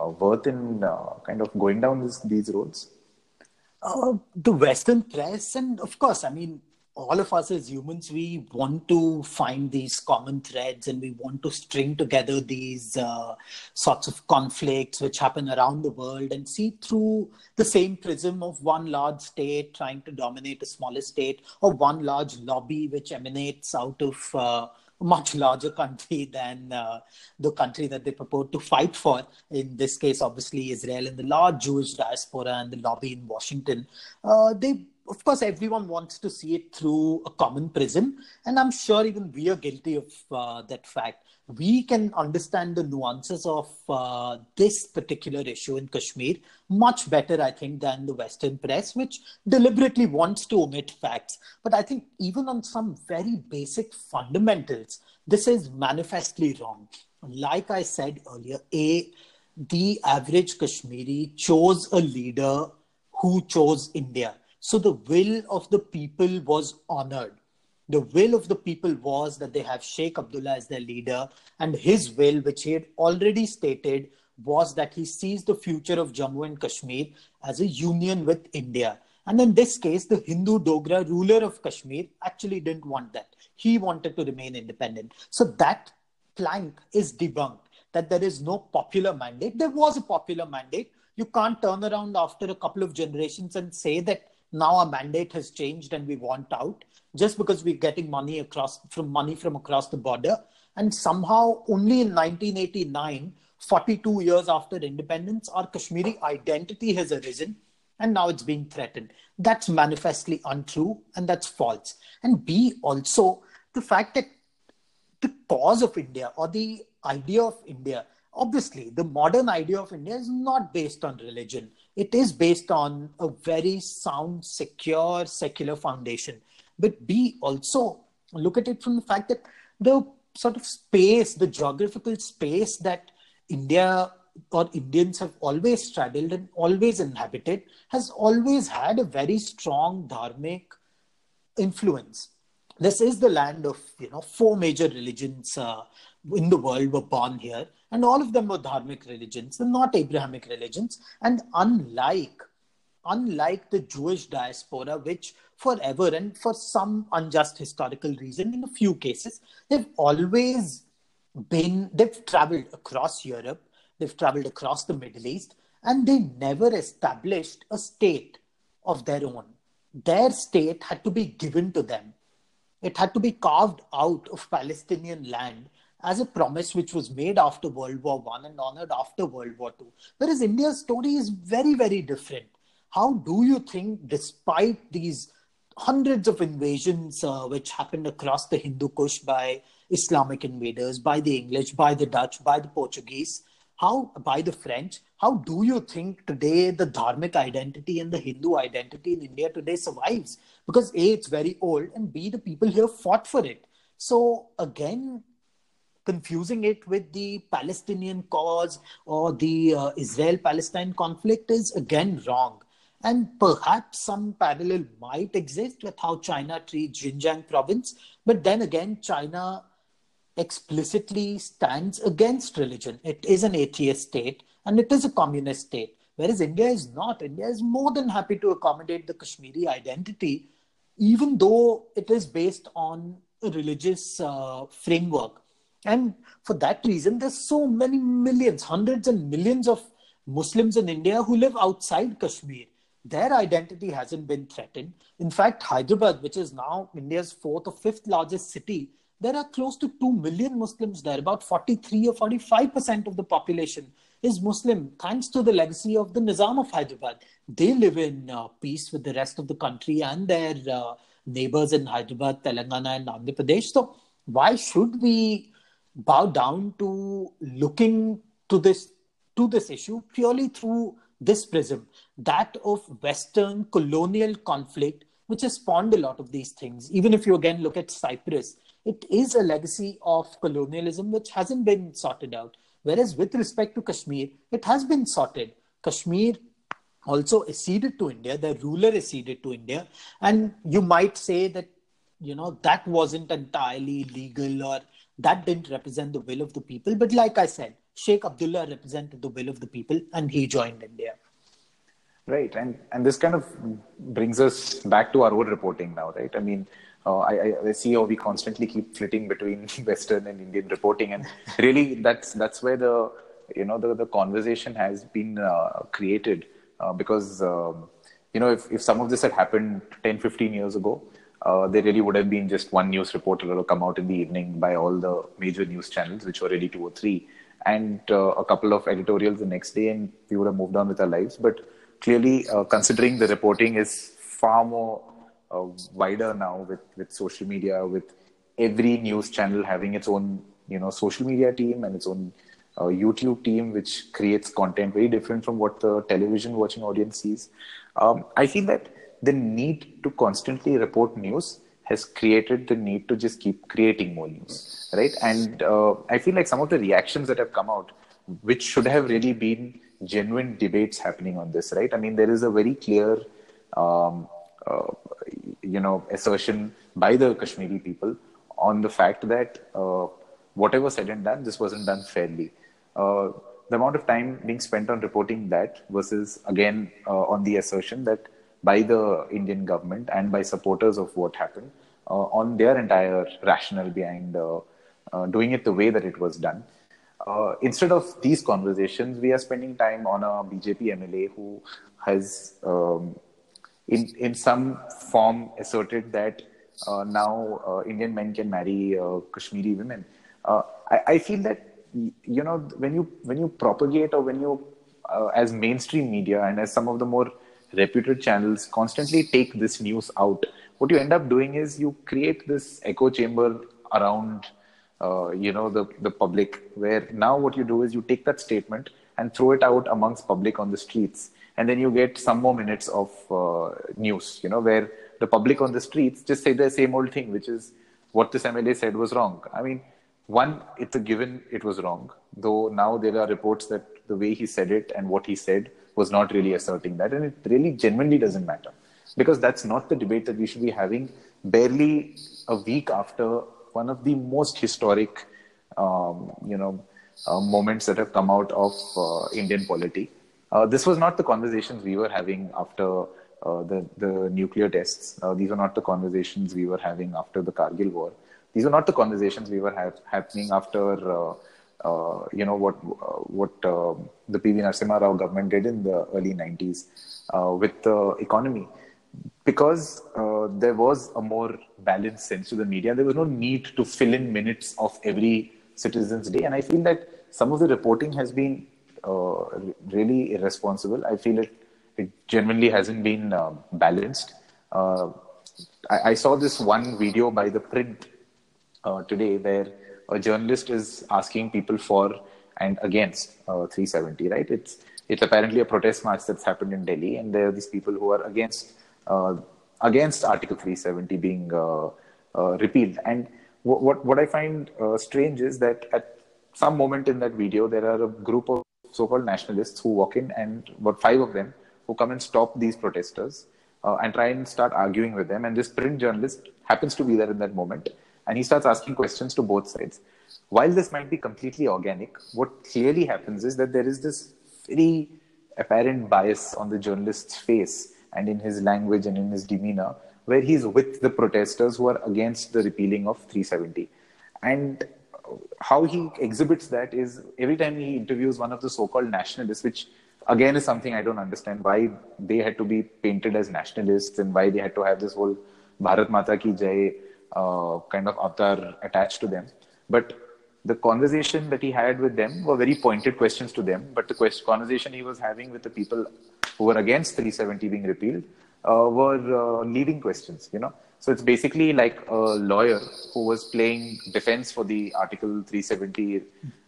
uh, worth in uh, kind of going down this, these roads? Uh, the Western press, and of course, I mean, all of us as humans, we want to find these common threads and we want to string together these uh, sorts of conflicts which happen around the world and see through the same prism of one large state trying to dominate a smaller state or one large lobby which emanates out of uh, much larger country than uh, the country that they purport to fight for. In this case, obviously, Israel and the large Jewish diaspora and the lobby in Washington. Uh, they of course, everyone wants to see it through a common prism, and I'm sure even we are guilty of uh, that fact. We can understand the nuances of uh, this particular issue in Kashmir much better, I think, than the Western press, which deliberately wants to omit facts. But I think even on some very basic fundamentals, this is manifestly wrong. Like I said earlier, A, the average Kashmiri chose a leader who chose India. So the will of the people was honored. The will of the people was that they have Sheikh Abdullah as their leader, and his will, which he had already stated, was that he sees the future of Jammu and Kashmir as a union with India. And in this case, the Hindu Dogra ruler of Kashmir actually didn't want that. He wanted to remain independent. So that plank is debunked that there is no popular mandate. There was a popular mandate. You can't turn around after a couple of generations and say that now our mandate has changed and we want out just because we're getting money across from money from across the border. And somehow only in 1989, 42 years after independence, our Kashmiri identity has arisen and now it's being threatened. That's manifestly untrue and that's false. And B, also the fact that the cause of India or the idea of India, obviously, the modern idea of India is not based on religion. It is based on a very sound, secure, secular foundation. But B, also look at it from the fact that the sort of space, the geographical space that India or Indians have always straddled and always inhabited has always had a very strong dharmic influence. This is the land of you know four major religions uh, in the world were born here, and all of them were dharmic religions, and not Abrahamic religions. And unlike unlike the Jewish diaspora, which forever and for some unjust historical reason, in a few cases, they've always been they've traveled across Europe They've traveled across the Middle East and they never established a state of their own. Their state had to be given to them. It had to be carved out of Palestinian land as a promise which was made after World War One and honored after World War Two. Whereas India's story is very, very different. How do you think, despite these hundreds of invasions uh, which happened across the Hindu Kush by Islamic invaders, by the English, by the Dutch, by the Portuguese, how by the french how do you think today the dharmic identity and the hindu identity in india today survives because a it's very old and b the people here fought for it so again confusing it with the palestinian cause or the uh, israel palestine conflict is again wrong and perhaps some parallel might exist with how china treats xinjiang province but then again china explicitly stands against religion. It is an atheist state and it is a communist state, whereas India is not. India is more than happy to accommodate the Kashmiri identity, even though it is based on a religious uh, framework. And for that reason, there's so many millions, hundreds and millions of Muslims in India who live outside Kashmir. Their identity hasn't been threatened. In fact, Hyderabad, which is now India's fourth or fifth largest city, there are close to 2 million Muslims there. About 43 or 45% of the population is Muslim, thanks to the legacy of the Nizam of Hyderabad. They live in uh, peace with the rest of the country and their uh, neighbors in Hyderabad, Telangana, and Andhra Pradesh. So, why should we bow down to looking to this to this issue purely through this prism, that of Western colonial conflict, which has spawned a lot of these things. Even if you again look at Cyprus, it is a legacy of colonialism which hasn't been sorted out. Whereas with respect to Kashmir, it has been sorted. Kashmir also acceded to India, the ruler acceded to India. And you might say that, you know, that wasn't entirely legal or that didn't represent the will of the people. But like I said, Sheikh Abdullah represented the will of the people and he joined India. Right. And, and this kind of brings us back to our own reporting now, right? I mean, uh, I, I, see how we constantly keep flitting between Western and Indian reporting, and really that's that's where the you know the, the conversation has been uh, created uh, because um, you know if, if some of this had happened 10 15 years ago uh, there really would have been just one news reporter that will come out in the evening by all the major news channels which were really two or three and uh, a couple of editorials the next day and we would have moved on with our lives but clearly uh, considering the reporting is far more uh, wider now with with social media, with every news channel having its own you know social media team and its own uh, YouTube team, which creates content very different from what the television watching audience sees. Um, I feel that the need to constantly report news has created the need to just keep creating more news, right? And uh, I feel like some of the reactions that have come out, which should have really been genuine debates happening on this, right? I mean, there is a very clear, um, uh, you know, assertion by the Kashmiri people on the fact that uh, whatever said and done, this wasn't done fairly. Uh, the amount of time being spent on reporting that versus again uh, on the assertion that by the Indian government and by supporters of what happened uh, on their entire rationale behind uh, uh, doing it the way that it was done. Uh, instead of these conversations, we are spending time on a BJP MLA who has, um, in in some form, asserted that uh, now uh, Indian men can marry Kashmiri women. I, I, feel that you know when you when you propagate or when you, as mainstream media and as some of the more reputed channels constantly take this news out, what you end up doing is you create this echo chamber around uh, you know the the public where now what you do is you take that statement and throw it out amongst public on the streets. And then you get some more minutes of uh, news you know where the public on the streets just say the same old thing which is what this mla said was wrong. I mean one it's a given it was wrong though now there are reports that the way he said it and what he said was not really asserting that and it really genuinely doesn't matter because that's not the debate that we should be having barely a week after one of the most historic, um, you know, uh, moments that have come out of uh, Indian polity. Uh, this was not the conversations we were having after uh, the the nuclear tests. Uh, these were not the conversations we were having after the Kargil war. These were not the conversations we were ha- happening after. Uh, you know what what the PV Narasimha Rao government did in the early 90s with the economy because uh, there was a more balanced sense to the media, there was no need to fill in minutes of every citizen's day. And I feel that some of the reporting has been uh, really irresponsible. I feel it, it genuinely hasn't been uh, balanced. Uh, I, I, saw this one video by the print uh, today where a journalist is asking people for and against uh, 370, right? It's, it's apparently a protest march that's happened in Delhi, and there are these people who are against uh, against Article 370 being uh, uh, repealed. And w- what what I find strange is that at some moment in that video, there are a group of so-called nationalists who walk in, and about five of them who come and stop these protesters uh, and try and start arguing with them. And this print journalist happens to be there in that moment, and he starts asking questions to both sides. While this might be completely organic, what clearly happens is that there is this very apparent bias on the journalist's face and in his language and in his demeanor, where he's with the protesters who are against the repealing of 370. And how he exhibits that is every time he interviews one of the so-called nationalists, which again is something I don't understand why they had to be painted as nationalists and why they had to have this whole Bharat Mata ki Jai uh, kind of avatar attached to them. But the conversation that he had with them were very pointed questions to them. But the quest- conversation he was having with the people who were against 370 being repealed uh, were uh, leading questions, you know. So it's basically like a lawyer who was playing defense for the Article 370,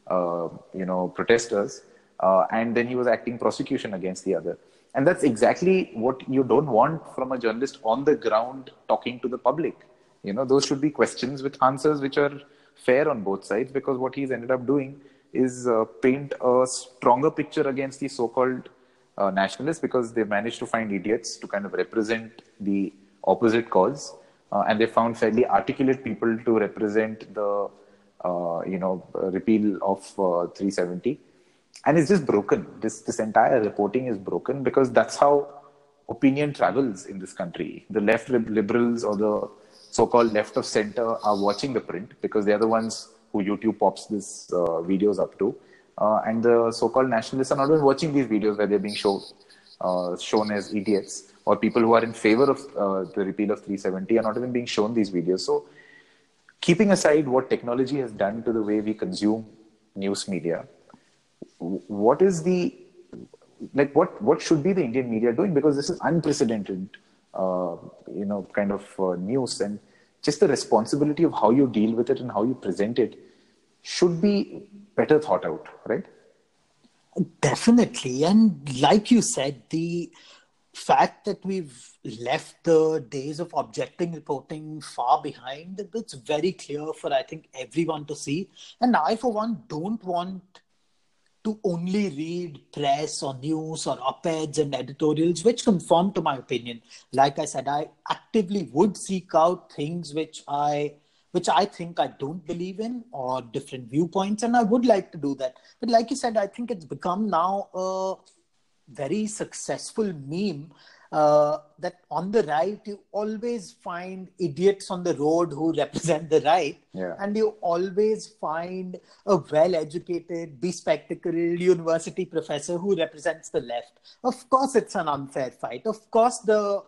uh, you know, protesters, uh, and then he was acting prosecution against the other. And that's exactly what you don't want from a journalist on the ground talking to the public. You know, those should be questions with answers which are fair on both sides because what he's ended up doing is uh, paint a stronger picture against the so-called uh, nationalists because they managed to find idiots to kind of represent the opposite cause, uh, and they found fairly articulate people to represent the uh, you know repeal of uh, 370, and it's just broken. This this entire reporting is broken because that's how opinion travels in this country. The left liberals or the so-called left of center are watching the print because they're the ones who YouTube pops these uh, videos up to. Uh, and the so-called nationalists are not even watching these videos where they're being shown uh, shown as idiots or people who are in favor of uh, the repeal of 370 are not even being shown these videos. So keeping aside what technology has done to the way we consume news media what is the like what what should be the indian media doing? Because this is unprecedented uh, you know kind of uh, news. And just the responsibility of how you deal with it and how you present it should be better thought out, right? Definitely. And like you said, the fact that we've left the days of objecting reporting far behind, that's very clear for, I think, everyone to see. And I, for one, don't want to only read press or news or op-eds and editorials which conform to my opinion. Like I said, I actively would seek out things which I which I think I don't believe in or different viewpoints, and I would like to do that. But like you said, I think it's become now a very successful meme uh, that on the right you always find idiots on the road who represent the right. Yeah. and you always find a well-educated bespectacled university professor who represents the left. Of course it's an unfair fight. Of course the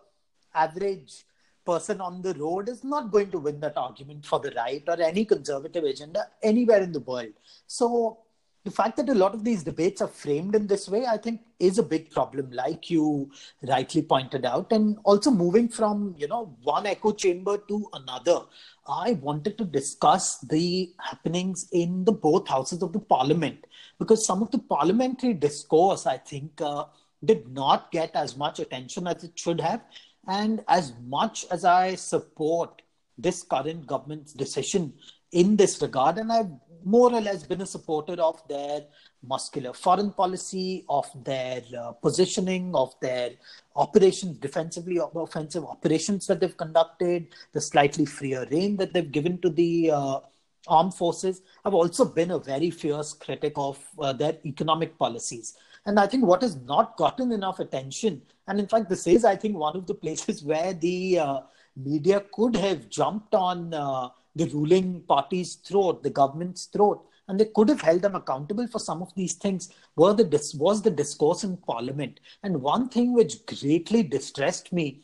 average person on the road is not going to win that argument for the right or any conservative agenda anywhere in the world. So the fact that a lot of these debates are framed in this way, I think, is a big problem, like you rightly pointed out. And also moving from, you know, one echo chamber to another, I wanted to discuss the happenings in the both houses of the parliament because some of the parliamentary discourse, I think, uh, did not get as much attention as it should have. And as much as I support this current government's decision in this regard, and I've more or less been a supporter of their muscular foreign policy, of their uh, positioning, of their operations, defensively offensive operations that they've conducted, the slightly freer rein that they've given to the uh, armed forces. I've also been a very fierce critic of uh, their economic policies. And I think what has not gotten enough attention, and in fact, this is, I think, one of the places where the uh, media could have jumped on uh, the ruling party's throat, the government's throat, and they could have held them accountable for some of these things. Were the was the discourse in Parliament, and one thing which greatly distressed me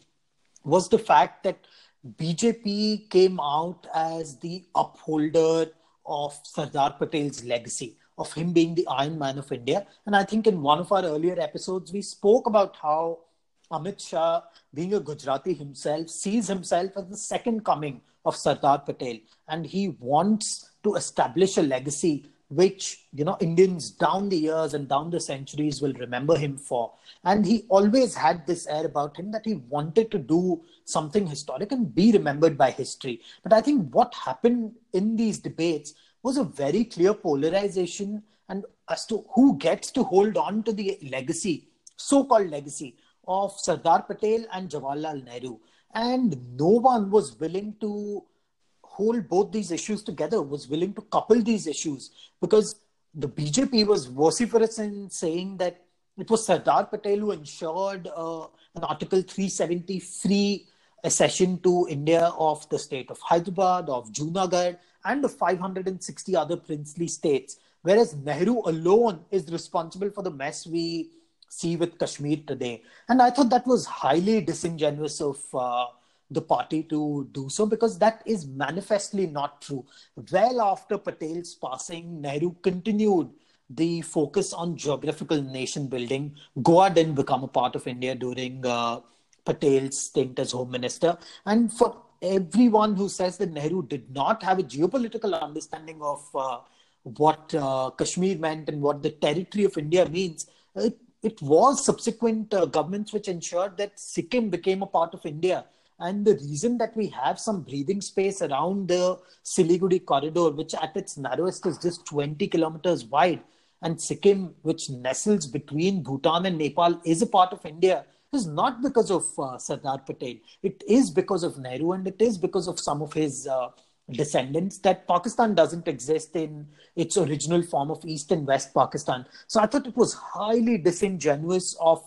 was the fact that BJP came out as the upholder of Sardar Patel's legacy, of him being the Iron Man of India. And I think in one of our earlier episodes, we spoke about how Amit Shah, being a Gujarati himself, sees himself as the second coming of Sardar Patel, and he wants to establish a legacy which you know Indians down the years and down the centuries will remember him for. And he always had this air about him that he wanted to do something historic and be remembered by history. But I think what happened in these debates was a very clear polarization and as to who gets to hold on to the legacy, so-called legacy of Sardar Patel and Jawaharlal Nehru. And no one was willing to hold both these issues together was willing to couple these issues because the bjp was vociferous in saying that it was sardar patel who ensured uh, an article 370 free accession to india of the state of hyderabad of junagadh and of 560 other princely states. Whereas nehru alone is responsible for the mess we see with Kashmir today. And I thought that was highly disingenuous of uh, the party to do so because that is manifestly not true. Well after Patel's passing, Nehru continued the focus on geographical nation building. Goa didn't become a part of India during uh, Patel's stint as home minister. And for everyone who says that Nehru did not have a geopolitical understanding of uh, what uh, Kashmir meant and what the territory of India means, it it was subsequent uh, governments which ensured that Sikkim became a part of India. And the reason that we have some breathing space around the Siliguri corridor, which at its narrowest is just 20 kilometers wide, and Sikkim, which nestles between Bhutan and Nepal, is a part of India, is not because of uh, Sardar Patel. It is because of Nehru, and it is because of some of his uh, descendants that Pakistan doesn't exist in its original form of East and West Pakistan. So I thought it was highly disingenuous of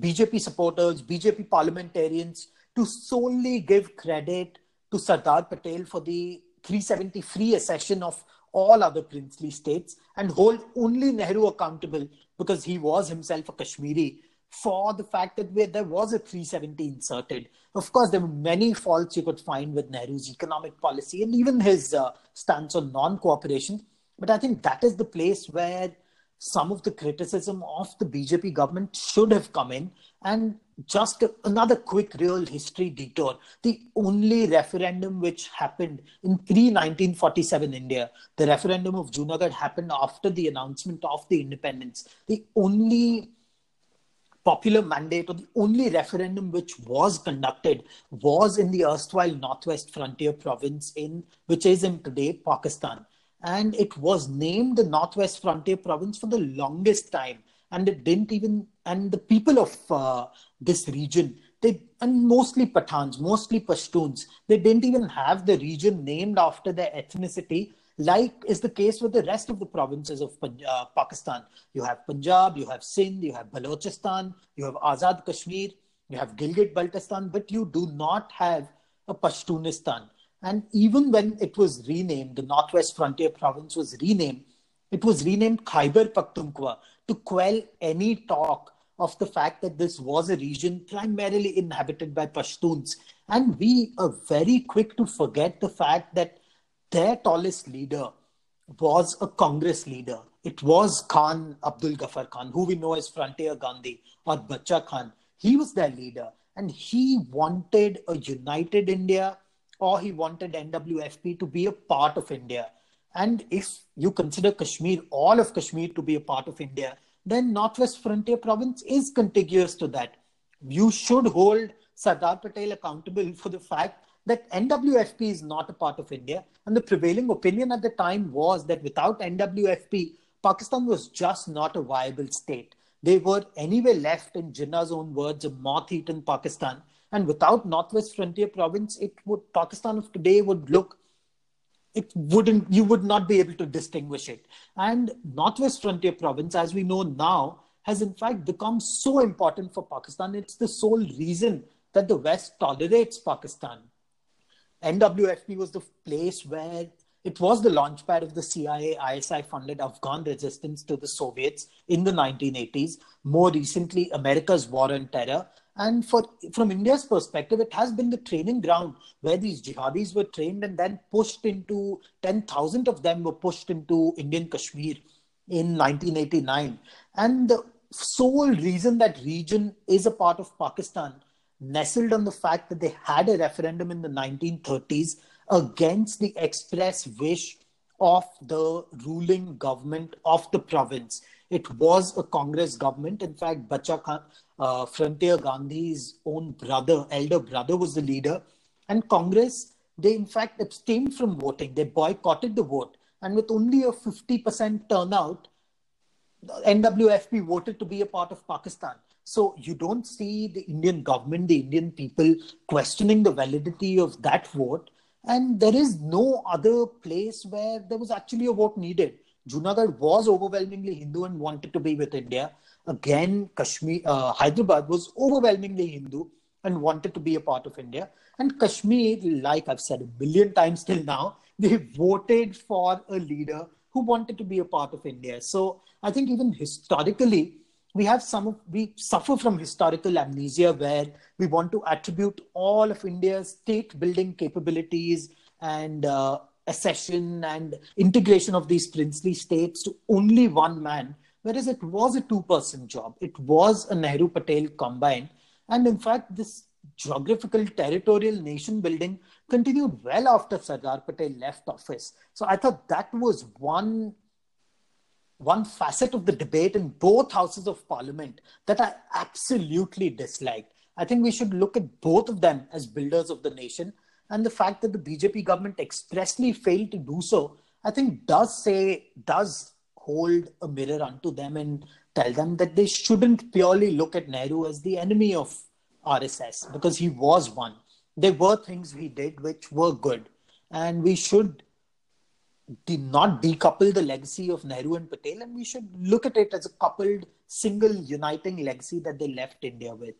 BJP supporters, BJP parliamentarians to solely give credit to Sardar Patel for the 370 free accession of all other princely states and hold only Nehru accountable because he was himself a Kashmiri for the fact that where there was a 370 inserted. Of course, there were many faults you could find with Nehru's economic policy and even his uh, stance on non cooperation. But I think that is the place where some of the criticism of the BJP government should have come in. And just another quick real history detour. The only referendum which happened in pre 1947 India, the referendum of Junagadh happened after the announcement of the independence. The only popular mandate or the only referendum which was conducted was in the erstwhile northwest frontier province in which is in today pakistan and it was named the Northwest Frontier Province for the longest time. And it didn't even, and the people of uh, this region, they, and mostly Pathans, mostly Pashtuns, they didn't even have the region named after their ethnicity, like is the case with the rest of the provinces of uh, Pakistan. You have Punjab, you have Sindh, you have Balochistan, you have Azad Kashmir, you have Gilgit Baltistan, but you do not have a Pashtunistan. And even when it was renamed, the Northwest Frontier Province was renamed, it was renamed Khyber Pakhtunkhwa to quell any talk of the fact that this was a region primarily inhabited by Pashtuns. And we are very quick to forget the fact that their tallest leader was a Congress leader. It was Khan Abdul Ghaffar Khan, who we know as Frontier Gandhi or Bacha Khan. He was their leader, and he wanted a united India or he wanted NWFP to be a part of India. And if you consider Kashmir, all of Kashmir to be a part of India, then Northwest Frontier Province is contiguous to that. You should hold Sardar Patel accountable for the fact that NWFP is not a part of India. And the prevailing opinion at the time was that without NWFP, Pakistan was just not a viable state. They were anyway left, in Jinnah's own words, a moth eaten Pakistan and without Northwest Frontier Province, it would Pakistan of today would look it wouldn't you would not be able to distinguish it. And Northwest Frontier Province, as we know now, has in fact become so important for Pakistan. It's the sole reason that the West tolerates Pakistan. NWFP was the place where it was the launchpad of the CIA ISI funded Afghan resistance to the Soviets in the 1980s. More recently, America's war on terror. And for, from India's perspective, it has been the training ground where these jihadis were trained and then pushed into 10,000 of them were pushed into Indian Kashmir in 1989. And the sole reason that region is a part of Pakistan nestled on the fact that they had a referendum in the 1930s against the express wish of the ruling government of the province. It was a Congress government. In fact, Bacha Khan, uh, Frontier Gandhi's own brother, elder brother, was the leader. And Congress, they in fact abstained from voting. They boycotted the vote. And with only a 50% turnout, NWFP voted to be a part of Pakistan. So you don't see the Indian government, the Indian people questioning the validity of that vote. And there is no other place where there was actually a vote needed. Junagadh was overwhelmingly Hindu and wanted to be with India. Again, Kashmir, uh, Hyderabad was overwhelmingly Hindu and wanted to be a part of India. And Kashmir, like I've said a billion times till now, they voted for a leader who wanted to be a part of India. So I think even historically, we have some we suffer from historical amnesia where we want to attribute all of India's state building capabilities and uh, accession and integration of these princely states to only one man, whereas it was a two person job. It was a Nehru Patel combine. And in fact, this geographical territorial nation building continued well after Sardar Patel left office. So I thought that was one one facet of the debate in both houses of parliament that I absolutely disliked. I think we should look at both of them as builders of the nation. And the fact that the BJP government expressly failed to do so, I think does say, does hold a mirror unto them and tell them that they shouldn't purely look at Nehru as the enemy of RSS because he was one. There were things he did which were good. And we should not decouple the legacy of Nehru and Patel, and we should look at it as a coupled, single, uniting legacy that they left India with.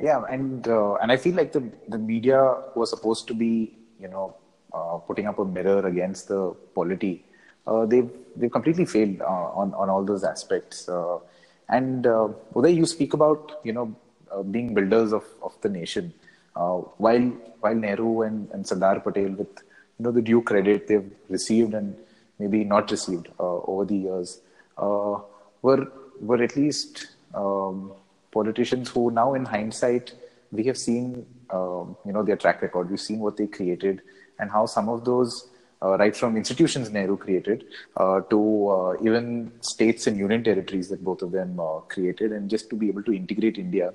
Yeah, and uh, and I feel like the the media was supposed to be, you know, uh, putting up a mirror against the polity. Uh, they've they've completely failed uh, on on all those aspects. Uh, and uh, Uday, you speak about you know uh, being builders of, of the nation. while while Nehru and, and Sardar Patel with you know the due credit they've received and maybe not received uh, over the years uh, were were at least um, politicians who now in hindsight we have seen um, you know their track record we've seen what they created and how some of those uh, right from institutions Nehru created uh, to uh, even states and union territories that both of them uh, created, and just to be able to integrate India,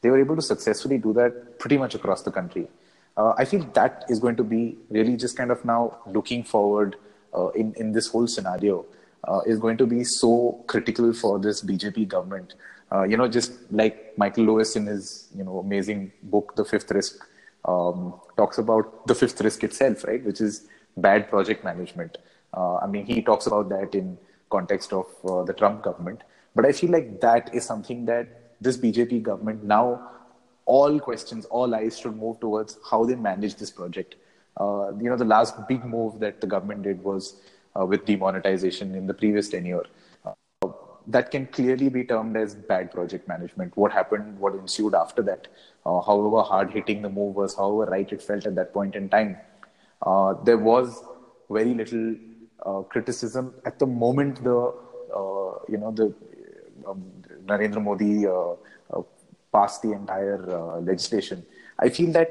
they were able to successfully do that pretty much across the country. Uh, I feel that is going to be really just kind of now looking forward uh, in in this whole scenario uh, is going to be so critical for this BJP government. Uh, you know, just like Michael Lewis in his you know amazing book, The Fifth Risk, um, talks about the fifth risk itself, right, which is bad project management. Uh, I mean, he talks about that in context of uh, the Trump government, but I feel like that is something that this BJP government now all questions, all eyes should move towards how they manage this project. Uh, you know, the last big move that the government did was uh, with demonetization in the previous tenure. Uh, that can clearly be termed as bad project management. What happened, what ensued after that, uh, however hard hitting the move was, however right it felt at that point in time, uh, there was very little uh, criticism at the moment. The you know the um, Narendra Modi passed the entire legislation. I feel that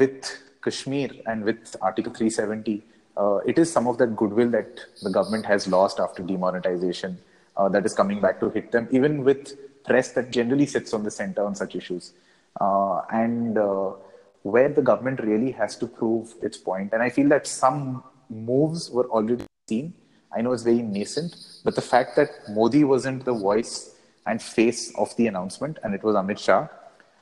with Kashmir and with Article 370, uh, it is some of that goodwill that the government has lost after demonetization uh, that is coming back to hit them, even with press that generally sits on the center on such issues. Uh, and uh, where the government really has to prove its point. And I feel that some moves were already seen. I know it's very nascent, but the fact that Modi wasn't the voice and face of the announcement, and it was Amit Shah,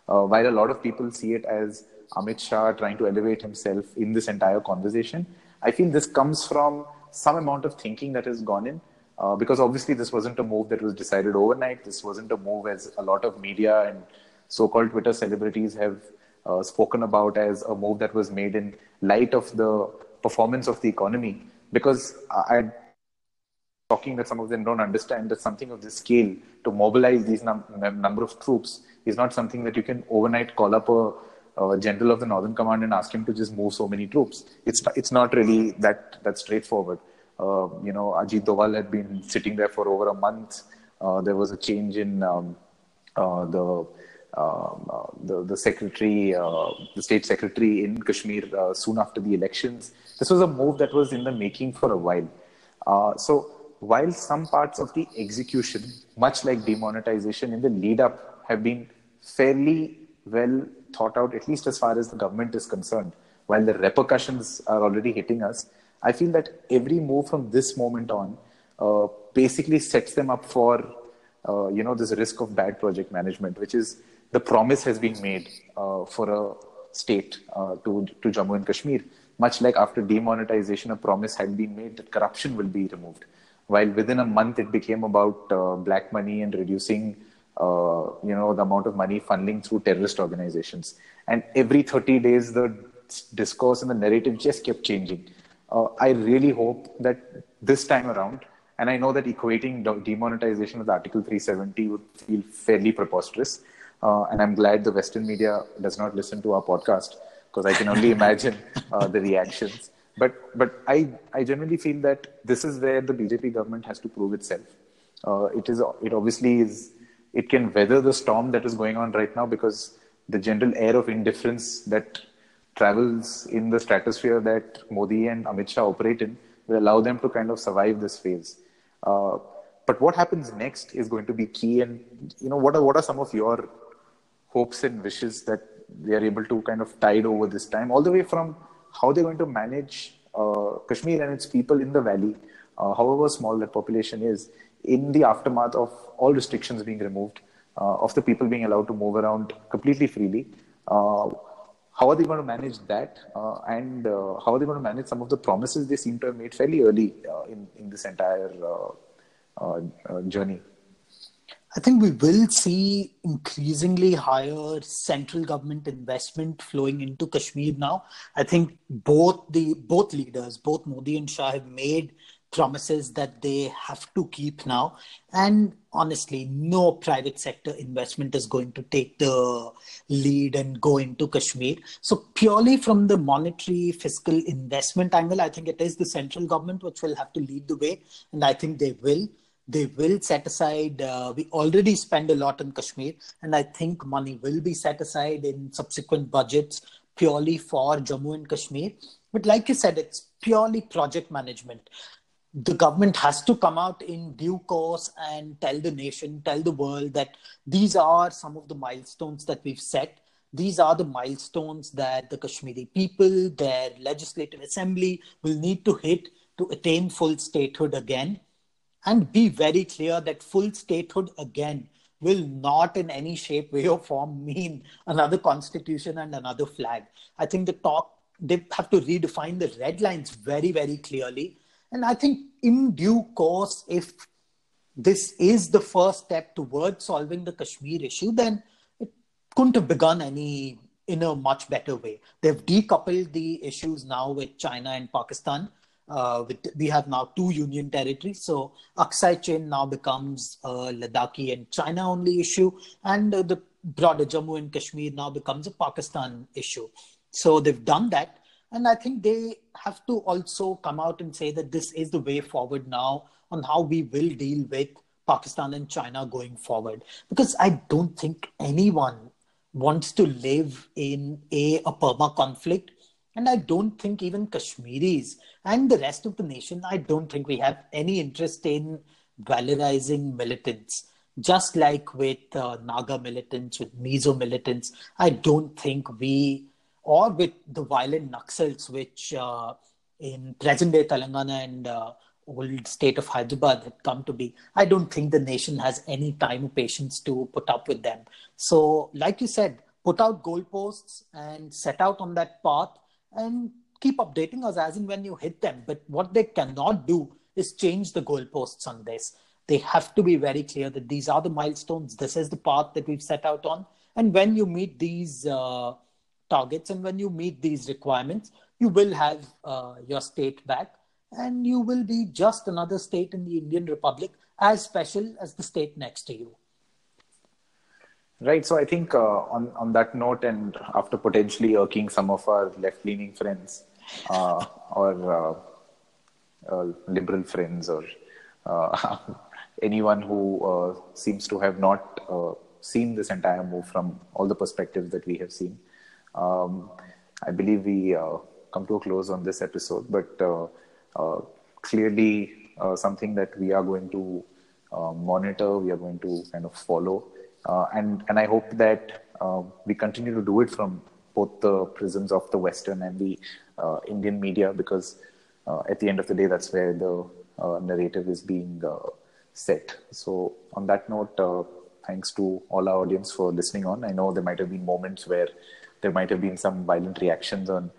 uh, while a lot of people see it as Amit Shah trying to elevate himself in this entire conversation, I feel this comes from some amount of thinking that has gone in. Uh, because obviously this wasn't a move that was decided overnight. This wasn't a move as a lot of media and so-called Twitter celebrities have uh, spoken about as a move that was made in light of the performance of the economy. Because I, talking that some of them don't understand that something of this scale to mobilize these num- number of troops is not something that you can overnight call up a uh, general of the Northern Command and ask him to just move so many troops. It's it's not really that that straightforward. Uh, you know, Ajit Doval had been sitting there for over a month. Uh, there was a change in um, uh, the, um, uh, the the secretary, uh, the state secretary in Kashmir soon after the elections. This was a move that was in the making for a while. so while some parts of the execution, much like demonetization in the lead up, have been fairly well thought out, at least as far as the government is concerned, while the repercussions are already hitting us, I feel that every move from this moment on uh, basically sets them up for, uh, you know, this risk of bad project management, which is the promise has been made uh, for a state uh, to, to Jammu and Kashmir. Much like after demonetization, a promise had been made that corruption will be removed. While within a month it became about uh, black money and reducing uh, you know, the amount of money funneling through terrorist organizations. And every 30 days, the discourse and the narrative just kept changing. Uh, I really hope that this time around, and I know that equating demonetization with Article 370 would feel fairly preposterous. Uh, and I'm glad the Western media does not listen to our podcast because I can only imagine uh, the reactions. But but I I generally feel that this is where the BJP government has to prove itself. Uh, it is it obviously is it can weather the storm that is going on right now because the general air of indifference that travels in the stratosphere that Modi and Amit Shah operate in will allow them to kind of survive this phase. Uh, but what happens next is going to be key. And you know, what are what are some of your hopes and wishes that they are able to kind of tide over this time, all the way from how they're going to manage uh, Kashmir and its people in the valley, uh, however small that population is, in the aftermath of all restrictions being removed, uh, of the people being allowed to move around completely freely. Uh, how are they going to manage that? Uh, and uh, how are they going to manage some of the promises they seem to have made fairly early in, in this entire journey? I think we will see increasingly higher central government investment flowing into Kashmir now. I think both the both leaders, both Modi and Shah, have made promises that they have to keep now. And honestly, no private sector investment is going to take the lead and go into Kashmir. So, purely from the monetary fiscal investment angle, I think it is the central government which will have to lead the way. And I think they will. They will set aside, uh, we already spend a lot in Kashmir, and I think money will be set aside in subsequent budgets purely for Jammu and Kashmir. But like you said, it's purely project management the government has to come out in due course and tell the nation, tell the world that these are some of the milestones that we've set. these are the milestones that the Kashmiri people, their legislative assembly will need to hit to attain full statehood again. And be very clear that full statehood again will not in any shape, way, or form mean another constitution and another flag. I think the talk, they have to redefine the red lines very, very clearly. And I think in due course, if this is the first step towards solving the Kashmir issue, then it couldn't have begun any in a much better way. They've decoupled the issues now with China and Pakistan. Uh, with, we have now two union territories. So Aksai Chin now becomes a Ladakhi and China only issue, and uh, the broader Jammu and Kashmir now becomes a Pakistan issue. So they've done that. And I think they have to also come out and say that this is the way forward now on how we will deal with Pakistan and China going forward. Because I don't think anyone wants to live in a, a perma conflict. And I don't think even Kashmiris and the rest of the nation, I don't think we have any interest in valorizing militants. Just like with uh, Naga militants, with Mizo militants, I don't think we, or with the violent Naxals, which uh, in present day Telangana and uh, old state of Hyderabad had come to be, I don't think the nation has any time or patience to put up with them. So, like you said, put out goalposts and set out on that path and keep updating us as and when you hit them. But what they cannot do is change the goalposts on this. They have to be very clear that these are the milestones, this is the path that we've set out on. And when you meet these uh, targets and when you meet these requirements, you will have uh, your state back and you will be just another state in the Indian Republic, as special as the state next to you. Right. So I think uh, on on that note, and after potentially irking some of our left-leaning friends uh, or uh, uh liberal friends or uh, anyone who uh, seems to have not seen this entire move from all the perspectives that we have seen, um, I believe we come to a close on this episode. But clearly something that we are going to monitor, we are going to kind of follow. And, and I hope that we continue to do it from both the prisms of the Western and the Indian media because at the end of the day, that's where the narrative is being set. So, on that note, thanks to all our audience for listening on. I know there might have been moments where there might have been some violent reactions on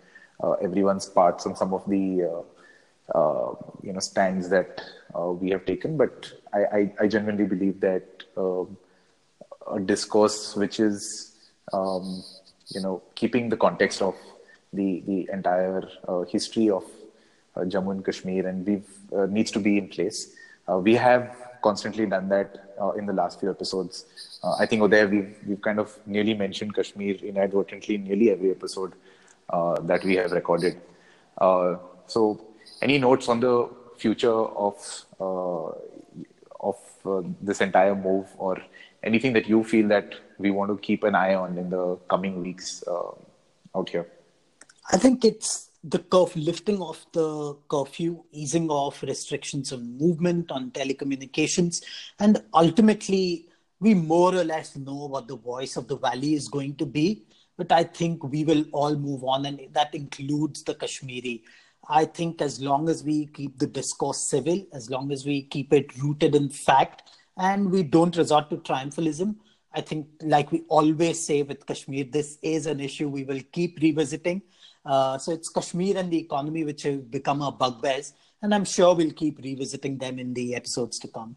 uh, everyone's parts on some of the uh, uh, you know stands that uh, we have taken. But I, I, I genuinely believe that a discourse which is um, you know keeping the context of the the entire uh, history of uh, Jammu and Kashmir and we uh, needs to be in place. Uh, we have constantly done that in the last few episodes. I think there we've we've kind of nearly mentioned Kashmir inadvertently in nearly every episode that we have recorded. so any notes on the future of uh, of uh, this entire move or anything that you feel that we want to keep an eye on in the coming weeks uh, out here? I think it's the curf- lifting of the curfew easing of restrictions on movement on telecommunications and ultimately we more or less know what the voice of the valley is going to be but i think we will all move on and that includes the kashmiri. I think as long as we keep the discourse civil, as long as we keep it rooted in fact, and we don't resort to triumphalism, I think, like we always say with Kashmir, this is an issue we will keep revisiting. Uh, so it's Kashmir and the economy which have become our bugbears, and I'm sure we'll keep revisiting them in the episodes to come.